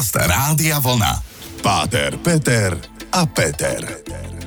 Podcast Rádia Vlna. Páter, Peter a Peter.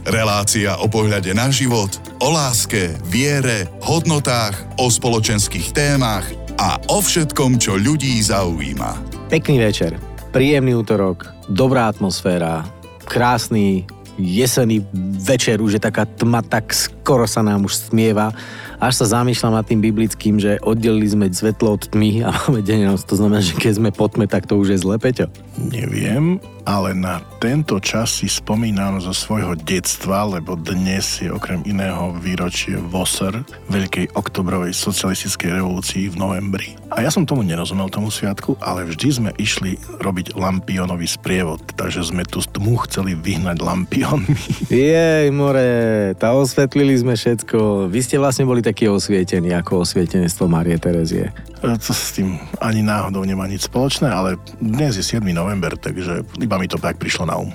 Relácia o pohľade na život, o láske, viere, hodnotách, o spoločenských témach a o všetkom, čo ľudí zaujíma. Pekný večer, príjemný útorok, dobrá atmosféra, krásny jesený večer, už je taká tma, tak skoro sa nám už smieva. Až sa zamýšľam nad tým biblickým, že oddelili sme svetlo od tmy a máme deň To znamená, že keď sme po tme, tak to už je zle, Peťo. Neviem, ale na tento čas si spomínam zo svojho detstva, lebo dnes je okrem iného výročie VOSR, Veľkej oktobrovej socialistickej revolúcii v novembri. A ja som tomu nerozumel, tomu sviatku, ale vždy sme išli robiť lampionový sprievod, takže sme tu tmu chceli vyhnať lampionmi. Jej, more, tá osvetlili sme všetko. Vy ste vlastne boli takí osvietení ako osvietenstvo Marie Terezie. To s tým ani náhodou nemá nič spoločné, ale dnes je 7. november, takže iba mi to tak prišlo na um.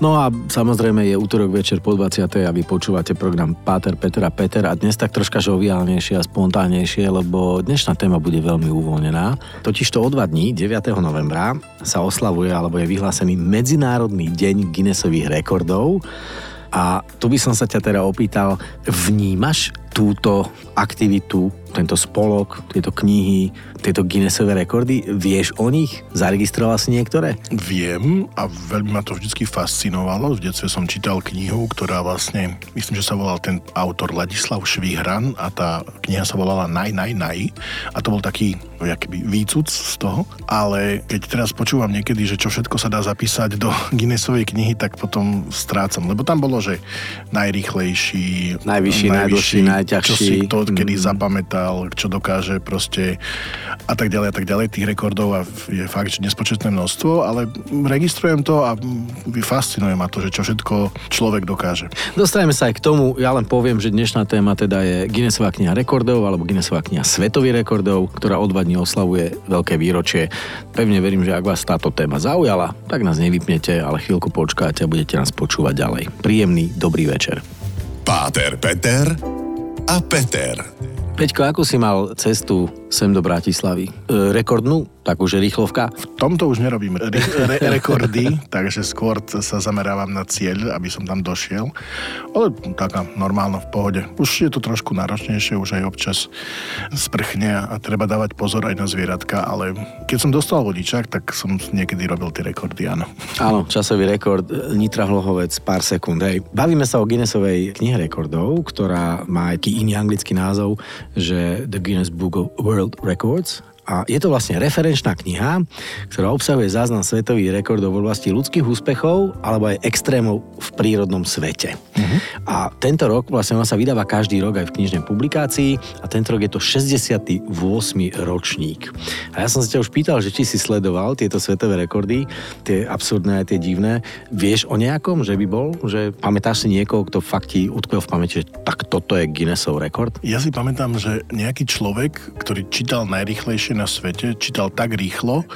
No a samozrejme je útorok večer po 20. a vy počúvate program Páter, Peter a Peter a dnes tak troška žoviálnejšie a spontánnejšie, lebo dnešná téma bude veľmi uvoľnená. Totižto o dva dní, 9. novembra, sa oslavuje alebo je vyhlásený Medzinárodný deň Guinnessových rekordov. A tu by som sa ťa teda opýtal, vnímaš túto aktivitu, tento spolok, tieto knihy, tieto Guinnessové rekordy, vieš o nich? Zaregistroval si niektoré? Viem a veľmi ma to vždy fascinovalo. V detstve som čítal knihu, ktorá vlastne, myslím, že sa volal ten autor Ladislav Švihran a tá kniha sa volala Naj, naj, naj. A to bol taký jakby výcud z toho, ale keď teraz počúvam niekedy, že čo všetko sa dá zapísať do Guinnessovej knihy, tak potom strácam, lebo tam bolo, že najrýchlejší, najvyšší, najdlhší, najťažší. Čo si to kedy mm. zapamätal, čo dokáže proste a tak ďalej a tak ďalej. Tých rekordov a je fakt, že nespočetné množstvo, ale registrujem to a fascinuje ma to, že čo všetko človek dokáže. Dostaneme sa aj k tomu, ja len poviem, že dnešná téma teda je Guinnessová kniha rekordov alebo Guinnessová kniha svetových rekordov, ktorá od dní oslavuje veľké výročie. Pevne verím, že ak vás táto téma zaujala, tak nás nevypnete, ale chvíľku počkáte a budete nás počúvať ďalej. Príjemný, dobrý večer. Páter, Peter a Peter. Peťko, ako si mal cestu sem do Bratislavy? E, rekordnú? Tak už je rýchlovka? V tomto už nerobím re- re- rekordy, takže skôr sa zamerávam na cieľ, aby som tam došiel. Ale taká normálna v pohode. Už je to trošku náročnejšie, už aj občas sprchne a treba dávať pozor aj na zvieratka, ale keď som dostal vodičák, tak som niekedy robil tie rekordy, áno. Áno, časový rekord Nitra Hlohovec pár sekúnd. Hej. Bavíme sa o Guinnessovej knihe rekordov, ktorá má aj iný anglický názov, že The Guinness Book of World World Records. A je to vlastne referenčná kniha, ktorá obsahuje záznam svetových rekordov v oblasti ľudských úspechov alebo aj extrémov v prírodnom svete. Uh-huh. A tento rok, vlastne ona sa vydáva každý rok aj v knižnej publikácii a tento rok je to 68. ročník. A ja som sa ťa už pýtal, že či si sledoval tieto svetové rekordy, tie absurdné a tie divné. Vieš o nejakom, že by bol? Že pamätáš si niekoho, kto fakt ti utkvel v pamäti, že tak toto je Guinnessov rekord? Ja si pamätám, že nejaký človek, ktorý čítal najrychlejšie na svete čítal tak rýchlo,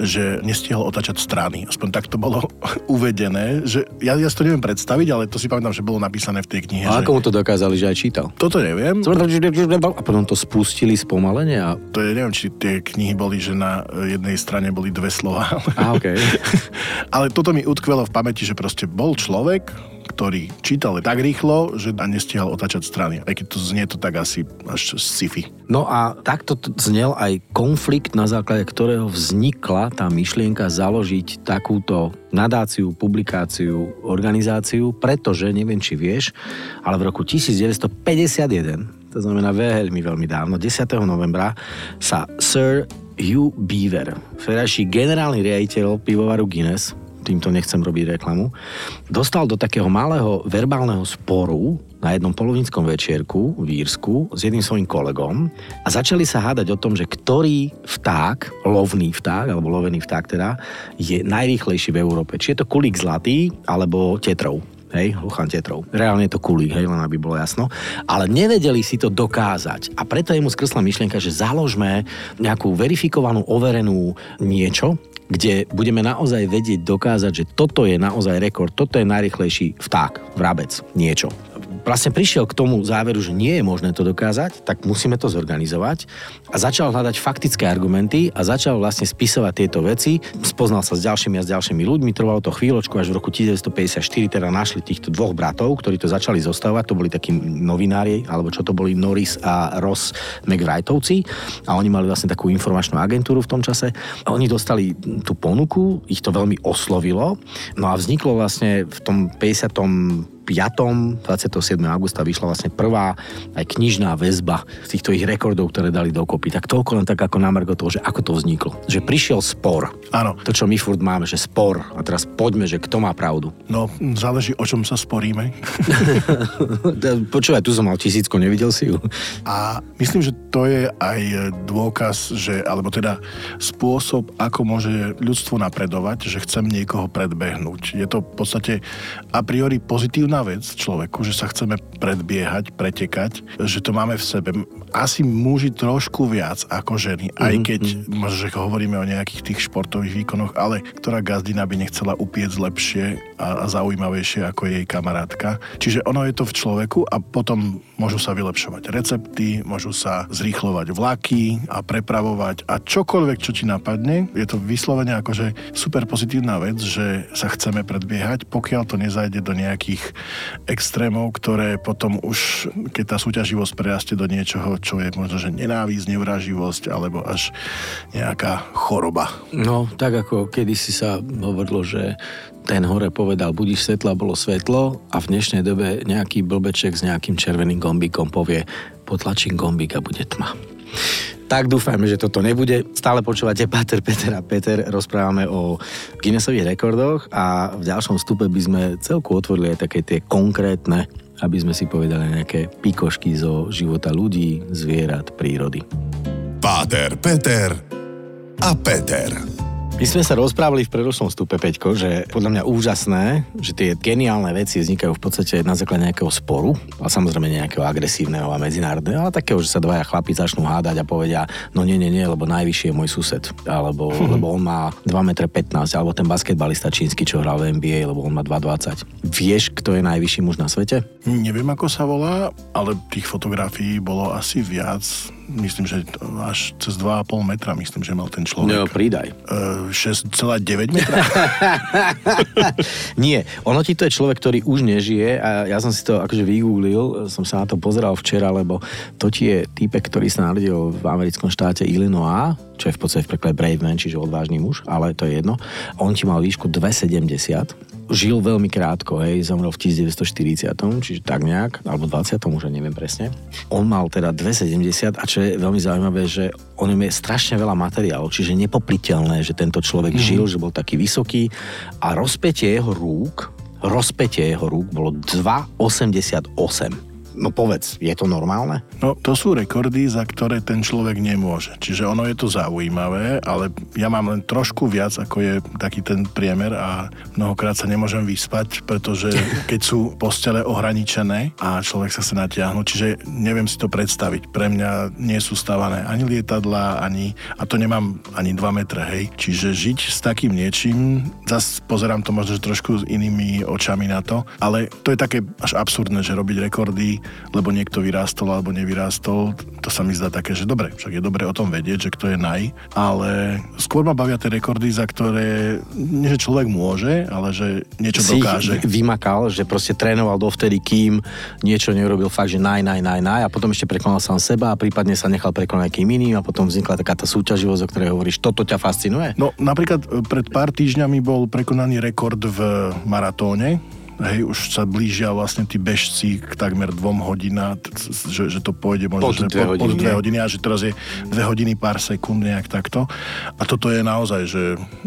že nestihol otačať strany. Aspoň tak to bolo uvedené, že ja, ja si to neviem predstaviť, ale to si pamätám, že bolo napísané v tej knihe. A že... ako mu to dokázali, že aj čítal? Toto neviem. A potom to spustili spomalenie? A... To je, neviem, či tie knihy boli, že na jednej strane boli dve slova. A, okay. ale toto mi utkvelo v pamäti, že proste bol človek, ktorý čítal tak rýchlo, že nestihal otačať strany. Aj keď to znie to tak asi až sci-fi. No a takto znel aj konflikt, na základe ktorého vznikla tá myšlienka založiť takúto nadáciu, publikáciu, organizáciu, pretože, neviem či vieš, ale v roku 1951, to znamená veľmi, veľmi dávno, 10. novembra, sa Sir Hugh Beaver, vtedajší generálny riaditeľ pivovaru Guinness, týmto nechcem robiť reklamu, dostal do takého malého verbálneho sporu na jednom polovinskom večierku v Írsku s jedným svojim kolegom a začali sa hádať o tom, že ktorý vták, lovný vták, alebo lovený vták teda, je najrýchlejší v Európe. Či je to kulík zlatý, alebo tetrov hej, Luchan Tetrov. Reálne je to kulík, hej, len aby bolo jasno. Ale nevedeli si to dokázať. A preto je mu skresla myšlienka, že založme nejakú verifikovanú, overenú niečo, kde budeme naozaj vedieť dokázať, že toto je naozaj rekord, toto je najrychlejší vták, vrabec, niečo. Vlastne prišiel k tomu záveru, že nie je možné to dokázať, tak musíme to zorganizovať. A začal hľadať faktické argumenty a začal vlastne spisovať tieto veci. Spoznal sa s ďalšími a s ďalšími ľuďmi, trvalo to chvíľočku, až v roku 1954 teda našli týchto dvoch bratov, ktorí to začali zostavovať, to boli takí novinári, alebo čo to boli Norris a Ross McWrightovci. A oni mali vlastne takú informačnú agentúru v tom čase. A oni dostali tú ponuku, ich to veľmi oslovilo, no a vzniklo vlastne v tom 50 27. augusta vyšla vlastne prvá aj knižná väzba z týchto ich rekordov, ktoré dali dokopy. Tak toľko len tak ako na Margo toho, že ako to vzniklo. Že prišiel spor. Áno. To, čo my furt máme, že spor. A teraz poďme, že kto má pravdu. No, záleží, o čom sa sporíme. Počúvaj, tu som mal tisícko, nevidel si ju. A myslím, že to je aj dôkaz, že, alebo teda spôsob, ako môže ľudstvo napredovať, že chcem niekoho predbehnúť. Je to v podstate a priori pozitívna jedna vec človeku, že sa chceme predbiehať, pretekať, že to máme v sebe. Asi muži trošku viac ako ženy, aj mhm, keď mm-hmm. možno, že hovoríme o nejakých tých športových výkonoch, ale ktorá gazdina by nechcela upiec lepšie a, a zaujímavejšie ako jej kamarátka. Čiže ono je to v človeku a potom môžu sa vylepšovať recepty, môžu sa zrýchlovať vlaky a prepravovať a čokoľvek, čo ti napadne, je to vyslovene akože super pozitívna vec, že sa chceme predbiehať, pokiaľ to nezajde do nejakých extrémov, ktoré potom už, keď tá súťaživosť prerastie do niečoho, čo je možno, že nenávisť, nevraživosť alebo až nejaká choroba. No, tak ako kedysi sa hovorilo, že ten hore povedal, budíš svetla, bolo svetlo a v dnešnej dobe nejaký blbeček s nejakým červeným gombíkom povie, potlačím gombík a bude tma. Tak dúfajme, že toto nebude. Stále počúvate Pater, Peter a Peter. Rozprávame o Guinnessových rekordoch a v ďalšom stupe by sme celku otvorili aj také tie konkrétne, aby sme si povedali nejaké pikošky zo života ľudí, zvierat, prírody. Páter, Peter a Peter. My sme sa rozprávali v predošlom stupe, Peťko, že podľa mňa úžasné, že tie geniálne veci vznikajú v podstate na základe nejakého sporu, a samozrejme nejakého agresívneho a medzinárodného, ale takého, že sa dvaja chlapi začnú hádať a povedia, no nie, nie, nie, lebo najvyšší je môj sused, alebo hm. lebo on má 2,15 m, alebo ten basketbalista čínsky, čo hral v NBA, lebo on má 2,20. Vieš, kto je najvyšší muž na svete? Neviem, ako sa volá, ale tých fotografií bolo asi viac myslím, že až cez 2,5 metra, myslím, že mal ten človek. No, pridaj. Uh, 6,9 metra? Nie, ono ti to je človek, ktorý už nežije a ja som si to akože vygooglil, som sa na to pozeral včera, lebo to ti je týpek, ktorý sa narodil v americkom štáte Illinois, čo je v podstate v preklade Brave Man, čiže odvážny muž, ale to je jedno. On ti mal výšku 2,70 žil veľmi krátko, hej, zomrel v 1940, čiže tak nejak, alebo 20, už neviem presne. On mal teda 2,70 a čo je veľmi zaujímavé, že on je strašne veľa materiálov, čiže nepopriteľné, že tento človek mm. žil, že bol taký vysoký a rozpetie jeho rúk, rozpetie jeho rúk bolo 2,88 No povedz, je to normálne? No to sú rekordy, za ktoré ten človek nemôže. Čiže ono je to zaujímavé, ale ja mám len trošku viac, ako je taký ten priemer a mnohokrát sa nemôžem vyspať, pretože keď sú postele ohraničené a človek sa chce natiahnuť, čiže neviem si to predstaviť. Pre mňa nie sú stavané ani lietadla, ani, a to nemám ani 2 metre, hej. Čiže žiť s takým niečím, zase pozerám to možno trošku s inými očami na to, ale to je také až absurdné, že robiť rekordy lebo niekto vyrástol alebo nevyrástol, to sa mi zdá také, že dobre, však je dobre o tom vedieť, že kto je naj, ale skôr ma bavia tie rekordy, za ktoré nie, že človek môže, ale že niečo si dokáže. vymakal, že proste trénoval dovtedy, kým niečo neurobil fakt, že naj, naj, naj, naj a potom ešte prekonal sám seba a prípadne sa nechal prekonať nejakým iným a potom vznikla taká tá súťaživosť, o ktorej hovoríš, toto ťa fascinuje? No napríklad pred pár týždňami bol prekonaný rekord v maratóne, hej, už sa blížia vlastne tí bežci k takmer dvom hodinám, že, že to pôjde možno pod dve, pod, pod dve hodiny a že teraz je dve hodiny pár sekúnd nejak takto. A toto je naozaj, že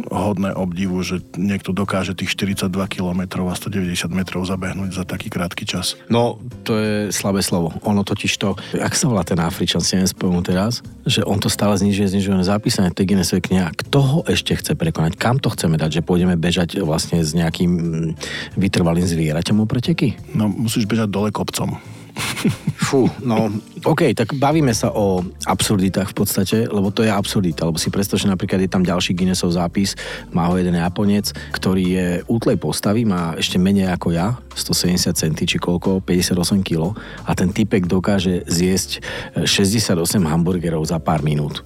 hodné obdivu, že niekto dokáže tých 42 km a 190 metrov zabehnúť za taký krátky čas. No, to je slabé slovo. Ono totiž to, ak sa volá ten Afričan, si neviem teraz, že on to stále znižuje, znižuje zapísané tej Guinnessovej knihy. Kto ho ešte chce prekonať? Kam to chceme dať? Že pôjdeme bežať vlastne s nejakým mm, vytrvalým zvieraťom o preteky? No, musíš bežať dole kopcom. Fú, no OK, tak bavíme sa o absurditách v podstate, lebo to je absurdita, lebo si predstav, že napríklad je tam ďalší Guinnessov zápis, má ho jeden Japonec, ktorý je útlej postavy, má ešte menej ako ja, 170 cm či koľko, 58 kg a ten typek dokáže zjesť 68 hamburgerov za pár minút.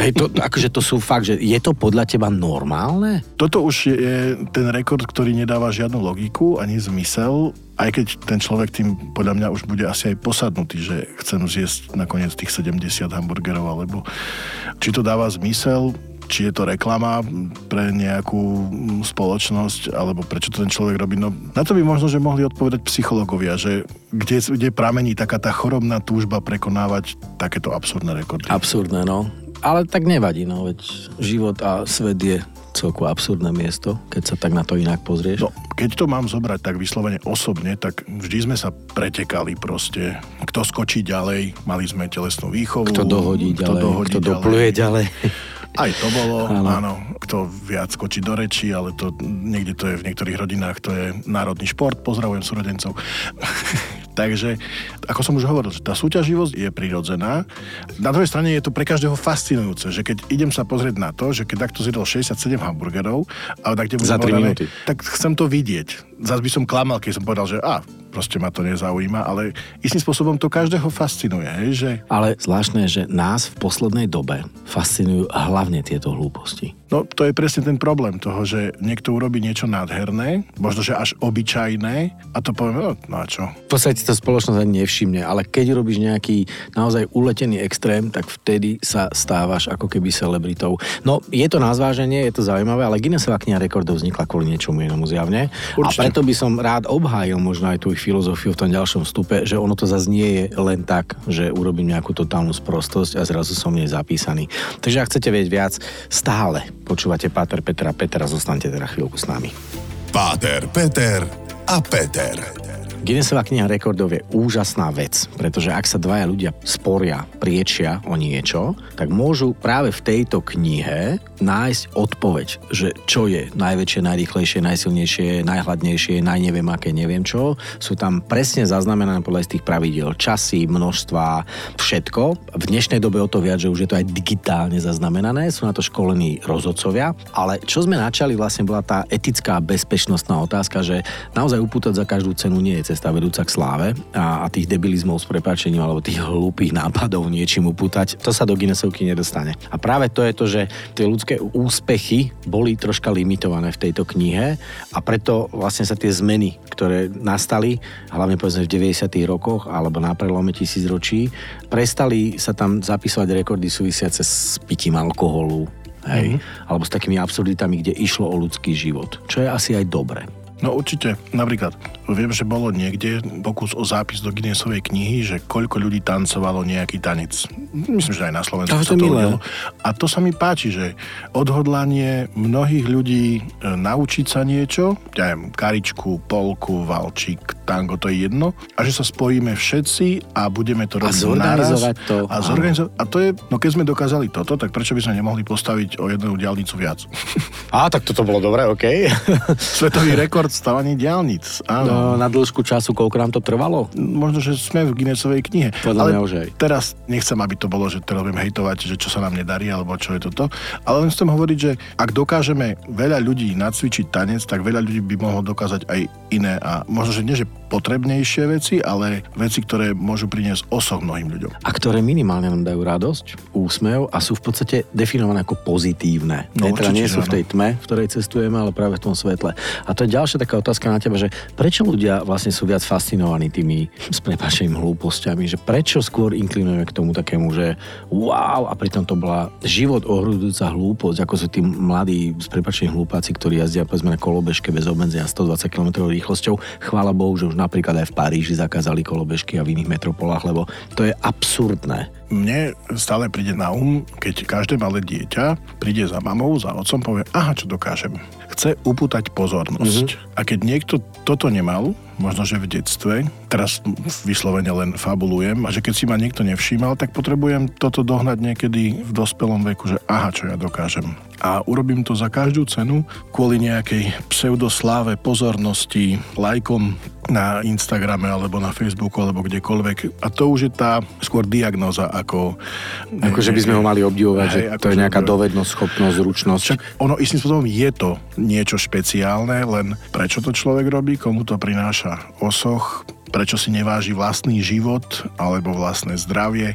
Hej, to, akože to sú fakt, že je to podľa teba normálne? Toto už je ten rekord, ktorý nedáva žiadnu logiku ani zmysel, aj keď ten človek tým podľa mňa už bude asi aj posadnutý, že chcem zjesť nakoniec tých 70 hamburgerov, alebo či to dáva zmysel, či je to reklama pre nejakú spoločnosť, alebo prečo to ten človek robí. No, na to by možno, že mohli odpovedať psychológovia, že kde, kde pramení taká tá chorobná túžba prekonávať takéto absurdné rekordy. Absurdné, no. Ale tak nevadí, no veď život a svet je celku absurdné miesto, keď sa tak na to inak pozrieš. No, keď to mám zobrať tak vyslovene osobne, tak vždy sme sa pretekali proste. Kto skočí ďalej, mali sme telesnú výchovu. Kto dohodí kto ďalej, dohodí kto ďalej. dopluje ďalej. Aj to bolo, Áno. áno. Kto viac skočí do reči, ale to niekde to je v niektorých rodinách, to je národný šport. Pozdravujem súrodencov. Takže, ako som už hovoril, že tá súťaživosť je prirodzená. Na druhej strane je to pre každého fascinujúce, že keď idem sa pozrieť na to, že keď takto zjedol 67 hamburgerov, ale tak bude Za tri povedané, minúty. tak chcem to vidieť. Zas by som klamal, keď som povedal, že a, proste ma to nezaujíma, ale istým spôsobom to každého fascinuje, hej, že Ale zvláštne je, že nás v poslednej dobe fascinujú hlavne tieto hlúposti. No to je presne ten problém toho, že niekto urobí niečo nádherné, možno, že až obyčajné a to povieme, no, no a čo? V podstate to spoločnosť ani nevšimne, ale keď robíš nejaký naozaj uletený extrém, tak vtedy sa stávaš ako keby celebritou. No, je to na zváženie, je to zaujímavé, ale Guinnessová kniha rekordov vznikla kvôli niečomu inému zjavne. Určite. A preto by som rád obhájil možno aj tú ich filozofiu v tom ďalšom vstupe, že ono to zase nie je len tak, že urobím nejakú totálnu sprostosť a zrazu som nej zapísaný. Takže ak chcete vedieť viac, stále počúvate Páter Petra Petra, zostaňte teda chvíľku s nami. Páter, Peter a Peter. Guinnessová kniha rekordov je úžasná vec, pretože ak sa dvaja ľudia sporia, priečia o niečo, tak môžu práve v tejto knihe nájsť odpoveď, že čo je najväčšie, najrýchlejšie, najsilnejšie, najhladnejšie, najneviem aké, neviem čo. Sú tam presne zaznamenané podľa istých pravidiel časy, množstva, všetko. V dnešnej dobe o to viac, že už je to aj digitálne zaznamenané, sú na to školení rozhodcovia, ale čo sme načali vlastne bola tá etická bezpečnostná otázka, že naozaj upútať za každú cenu nie je cesta vedúca k sláve a, a tých debilizmov s prepáčením alebo tých hlúpých nápadov niečím upútať, to sa do Guinnessovky nedostane. A práve to je to, že tie ľudské úspechy boli troška limitované v tejto knihe a preto vlastne sa tie zmeny, ktoré nastali, hlavne povedzme v 90. rokoch alebo na prelome tisícročí, prestali sa tam zapisovať rekordy súvisiace s pitím alkoholu, hej, mm-hmm. alebo s takými absurditami, kde išlo o ľudský život, čo je asi aj dobre. No určite, napríklad, viem, že bolo niekde pokus o zápis do Guinnessovej knihy, že koľko ľudí tancovalo nejaký tanec. Myslím, že aj na Slovensku To sa to udialo. A to sa mi páči, že odhodlanie mnohých ľudí e, naučiť sa niečo, ja neviem, karičku, polku, valčík, tango, to je jedno, a že sa spojíme všetci a budeme to A robiť zorganizovať naraz. to, A, zorganizovať, a to je, no keď sme dokázali toto, tak prečo by sme nemohli postaviť o jednu diálnicu viac? Á, tak toto bolo dobré, OK. Svetový rekord stavaní diálnic, áno. no, na dĺžku času, koľko nám to trvalo? možno, že sme v Guinnessovej knihe. Podľa ale mňa už aj. teraz nechcem, aby to bolo, že teraz budem hejtovať, že čo sa nám nedarí, alebo čo je toto. Ale len chcem hovoriť, že ak dokážeme veľa ľudí nacvičiť tanec, tak veľa ľudí by mohlo dokázať aj iné a možno, že nie, že potrebnejšie veci, ale veci, ktoré môžu priniesť osoch mnohým ľuďom. a ktoré minimálne nám dajú radosť, úsmev a sú v podstate definované ako pozitívne. No, teda určite, nie sú v tej tme, v ktorej cestujeme, ale práve v tom svetle. A to je ďalšia taká otázka na teba, že prečo ľudia vlastne sú viac fascinovaní tými s prepáčením hlúpostiami, že prečo skôr inklinujeme k tomu takému, že wow, a pritom to bola život ohrudujúca hlúposť, ako sú tí mladí s prepáčením hlúpáci, ktorí jazdia povedzme na kolobežke bez obmedzenia 120 km rýchlosťou. Chvála Bohu, že už napríklad aj v Paríži zakázali kolobežky a v iných metropolách, lebo to je absurdné. Mne stále príde na um, keď každé malé dieťa príde za mamou, za otcom, povie, aha, čo dokážem. Chce upútať pozornosť. Mm-hmm. A keď niekto toto nemal, možno, že v detstve, teraz vyslovene len fabulujem, a že keď si ma niekto nevšímal, tak potrebujem toto dohnať niekedy v dospelom veku, že aha, čo ja dokážem. A urobím to za každú cenu kvôli nejakej pseudosláve, pozornosti, lajkom na Instagrame alebo na Facebooku alebo kdekoľvek. A to už je tá skôr diagnoza ako... Ako, že by sme ho mali obdivovať, hej, že to je nejaká dovednosť, schopnosť, zručnosť. Však ono istým spôsobom je to niečo špeciálne, len prečo to človek robí, komu to prináša osoch, prečo si neváži vlastný život alebo vlastné zdravie,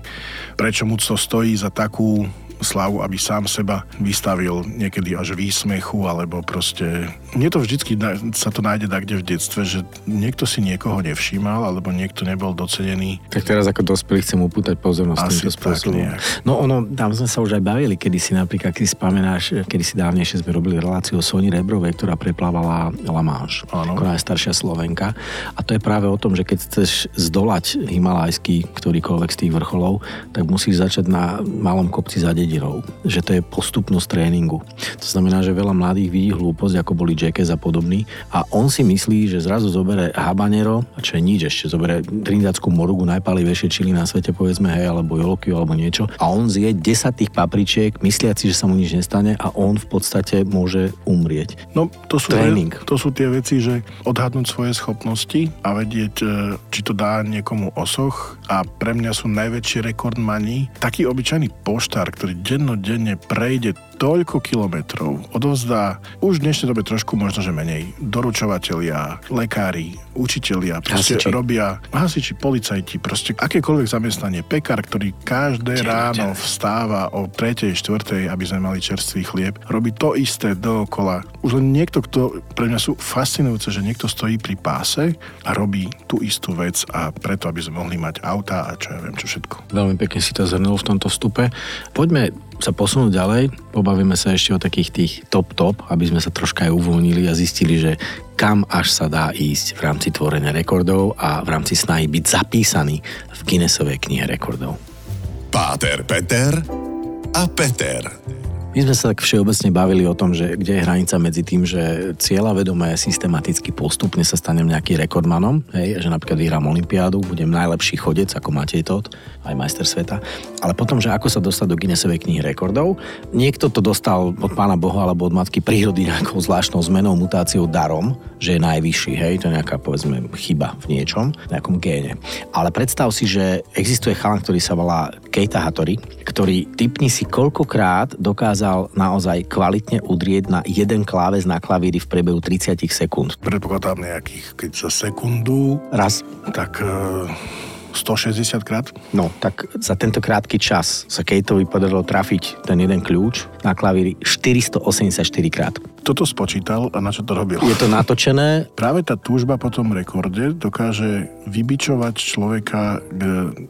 prečo mu to stojí za takú slavu, aby sám seba vystavil niekedy až výsmechu, alebo proste... Mne to vždycky sa to nájde tak, kde v detstve, že niekto si niekoho nevšímal, alebo niekto nebol docenený. Tak teraz ako dospelý chcem upútať pozornosť Asi týmto spôsobom. No ono, tam sme sa už aj bavili, kedy si napríklad, keď si spamenáš, kedy si dávnejšie sme robili reláciu o Soni Rebrovej, ktorá preplávala La Manche, ako najstaršia Slovenka. A to je práve o tom, že keď chceš zdolať himalajský ktorýkoľvek z tých vrcholov, tak musíš začať na malom kopci za dedinou, že to je postupnosť tréningu. To znamená, že veľa mladých vidí hlúposť, ako boli Jackass a podobný a on si myslí, že zrazu zobere habanero, čo je nič ešte, zobere trindackú morugu, najpalivejšie čili na svete, povedzme, hej, alebo jolokiu, alebo niečo a on zje 10 tých papričiek, mysliaci, že sa mu nič nestane a on v podstate môže umrieť. No, to sú, Tréning. to sú tie veci, že odhadnúť svoje schopnosti a vedieť, e, či to dá niekomu osoch a pre mňa sú najväčší rekordmani taký obyčajný poštár, ktorý dennodenne prejde toľko kilometrov, odovzdá už v dnešnej dobe trošku možno, že menej, doručovatelia, lekári, učitelia, proste hasiči. robia hasiči, policajti, proste akékoľvek zamestnanie, pekár, ktorý každé Čer, ráno vstáva o 3. 4. aby sme mali čerstvý chlieb, robí to isté dookola. Už len niekto, kto pre mňa sú fascinujúce, že niekto stojí pri páse a robí tú istú vec a preto, aby sme mohli mať auta a čo ja viem, čo všetko. Veľmi pekne si to zhrnul v tomto vstupe. Poďme sa posunúť ďalej, pobavíme sa ešte o takých tých top-top, aby sme sa troška aj uvoľnili a zistili, že kam až sa dá ísť v rámci tvorenia rekordov a v rámci snahy byť zapísaný v Guinnessovej knihe rekordov. Páter Peter a Peter. My sme sa tak všeobecne bavili o tom, že kde je hranica medzi tým, že cieľa vedomé systematicky postupne sa stanem nejaký rekordmanom, hej, že napríklad vyhrám Olympiádu, budem najlepší chodec ako Matej Todt, aj majster sveta, ale potom, že ako sa dostať do Guinnessovej knihy rekordov. Niekto to dostal od pána Boha alebo od matky prírody nejakou zvláštnou zmenou, mutáciou, darom, že je najvyšší, hej, to je nejaká povedzme chyba v niečom, v nejakom géne. Ale predstav si, že existuje chalan, ktorý sa volá Keita Hattori, ktorý typni si koľkokrát dokázal naozaj kvalitne udrieť na jeden kláves na klavíri v priebehu 30 sekúnd. Predpokladám nejakých, keď za sekundu... Raz. Tak... Uh... 160 krát? No, tak za tento krátky čas sa Kateovi podarilo trafiť ten jeden kľúč na klavíri 484 krát toto spočítal a na čo to robil. Je to natočené? Práve tá túžba po tom rekorde dokáže vybičovať človeka k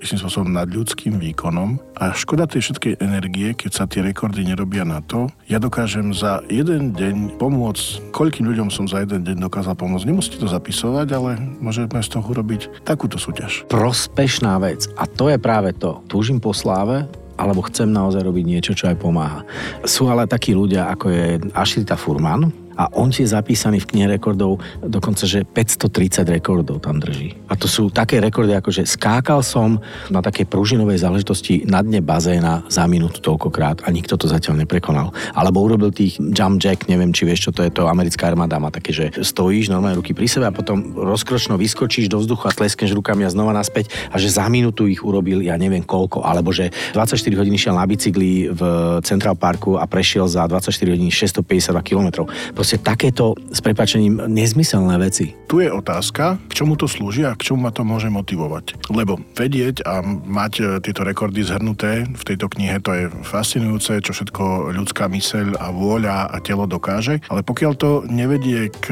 istým spôsobom nad ľudským výkonom a škoda tej všetkej energie, keď sa tie rekordy nerobia na to. Ja dokážem za jeden deň pomôcť, koľkým ľuďom som za jeden deň dokázal pomôcť. Nemusíte to zapisovať, ale môžeme z toho urobiť takúto súťaž. Prospešná vec. A to je práve to. Túžim po sláve, alebo chcem naozaj robiť niečo, čo aj pomáha. Sú ale takí ľudia, ako je Ashita Furman, a on je zapísaný v knihe rekordov dokonca, že 530 rekordov tam drží. A to sú také rekordy, ako že skákal som na takej pružinovej záležitosti na dne bazéna za minútu toľkokrát a nikto to zatiaľ neprekonal. Alebo urobil tých jump jack, neviem, či vieš, čo to je, to americká armáda má také, že stojíš normálne ruky pri sebe a potom rozkročno vyskočíš do vzduchu a tleskneš rukami a znova naspäť a že za minútu ich urobil, ja neviem koľko, alebo že 24 hodín šiel na bicykli v Central Parku a prešiel za 24 hodín 652 km proste takéto s prepačením nezmyselné veci. Tu je otázka, k čomu to slúži a k čomu ma to môže motivovať. Lebo vedieť a mať e, tieto rekordy zhrnuté v tejto knihe, to je fascinujúce, čo všetko ľudská myseľ a vôľa a telo dokáže, ale pokiaľ to nevedie k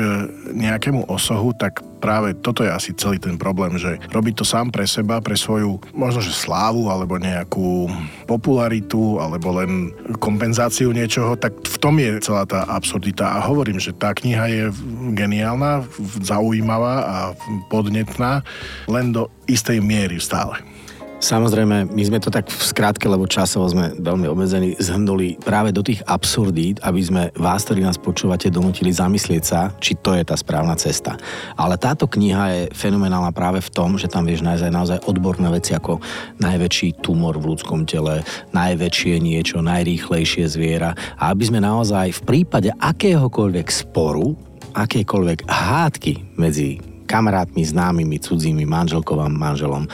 nejakému osohu, tak práve toto je asi celý ten problém, že robiť to sám pre seba, pre svoju možno že slávu alebo nejakú popularitu alebo len kompenzáciu niečoho, tak v tom je celá tá absurdita. A hovorím, že tá kniha je geniálna, zaujímavá a podnetná, len do istej miery stále. Samozrejme, my sme to tak v skrátke, lebo časovo sme veľmi obmedzení, zhrnuli práve do tých absurdít, aby sme vás, ktorí nás počúvate, donútili zamyslieť sa, či to je tá správna cesta. Ale táto kniha je fenomenálna práve v tom, že tam vieš nájsť aj naozaj odborné veci ako najväčší tumor v ľudskom tele, najväčšie niečo, najrýchlejšie zviera. A aby sme naozaj v prípade akéhokoľvek sporu, akékoľvek hádky medzi kamarátmi, známymi, cudzími, manželkou a manželom,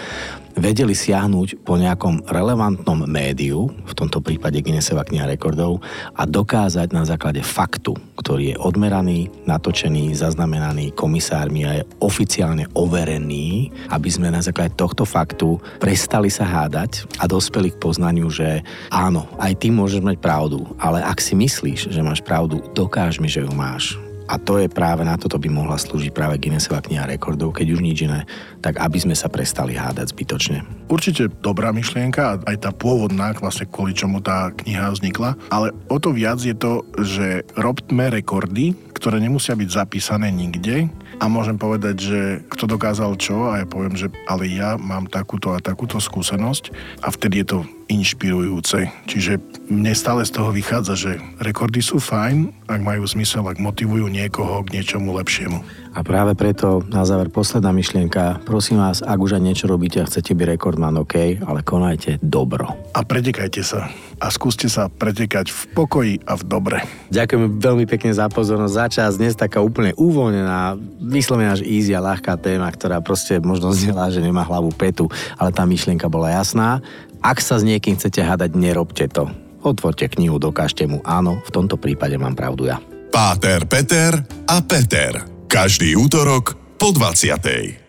vedeli siahnuť po nejakom relevantnom médiu, v tomto prípade Guinnessova kniha rekordov, a dokázať na základe faktu, ktorý je odmeraný, natočený, zaznamenaný komisármi a je oficiálne overený, aby sme na základe tohto faktu prestali sa hádať a dospeli k poznaniu, že áno, aj ty môžeš mať pravdu, ale ak si myslíš, že máš pravdu, dokáž mi, že ju máš a to je práve na toto by mohla slúžiť práve Guinnessova kniha rekordov, keď už nič iné, tak aby sme sa prestali hádať zbytočne. Určite dobrá myšlienka, aj tá pôvodná, vlastne kvôli čomu tá kniha vznikla, ale o to viac je to, že robme rekordy, ktoré nemusia byť zapísané nikde, a môžem povedať, že kto dokázal čo a ja poviem, že ale ja mám takúto a takúto skúsenosť. A vtedy je to inšpirujúce. Čiže mne stále z toho vychádza, že rekordy sú fajn, ak majú zmysel, ak motivujú niekoho k niečomu lepšiemu. A práve preto na záver posledná myšlienka. Prosím vás, ak už aj niečo robíte a chcete byť rekordman, OK, ale konajte dobro. A pretekajte sa. A skúste sa pretekať v pokoji a v dobre. Ďakujem veľmi pekne za pozornosť, za čas. Dnes taká úplne uvoľnená, vyslovene až easy a ľahká téma, ktorá proste možno zdieľa, že nemá hlavu petu, ale tá myšlienka bola jasná. Ak sa s niekým chcete hádať, nerobte to. Otvorte knihu, dokážte mu, áno, v tomto prípade mám pravdu ja. Páter, Peter a Peter. Každý útorok po 20.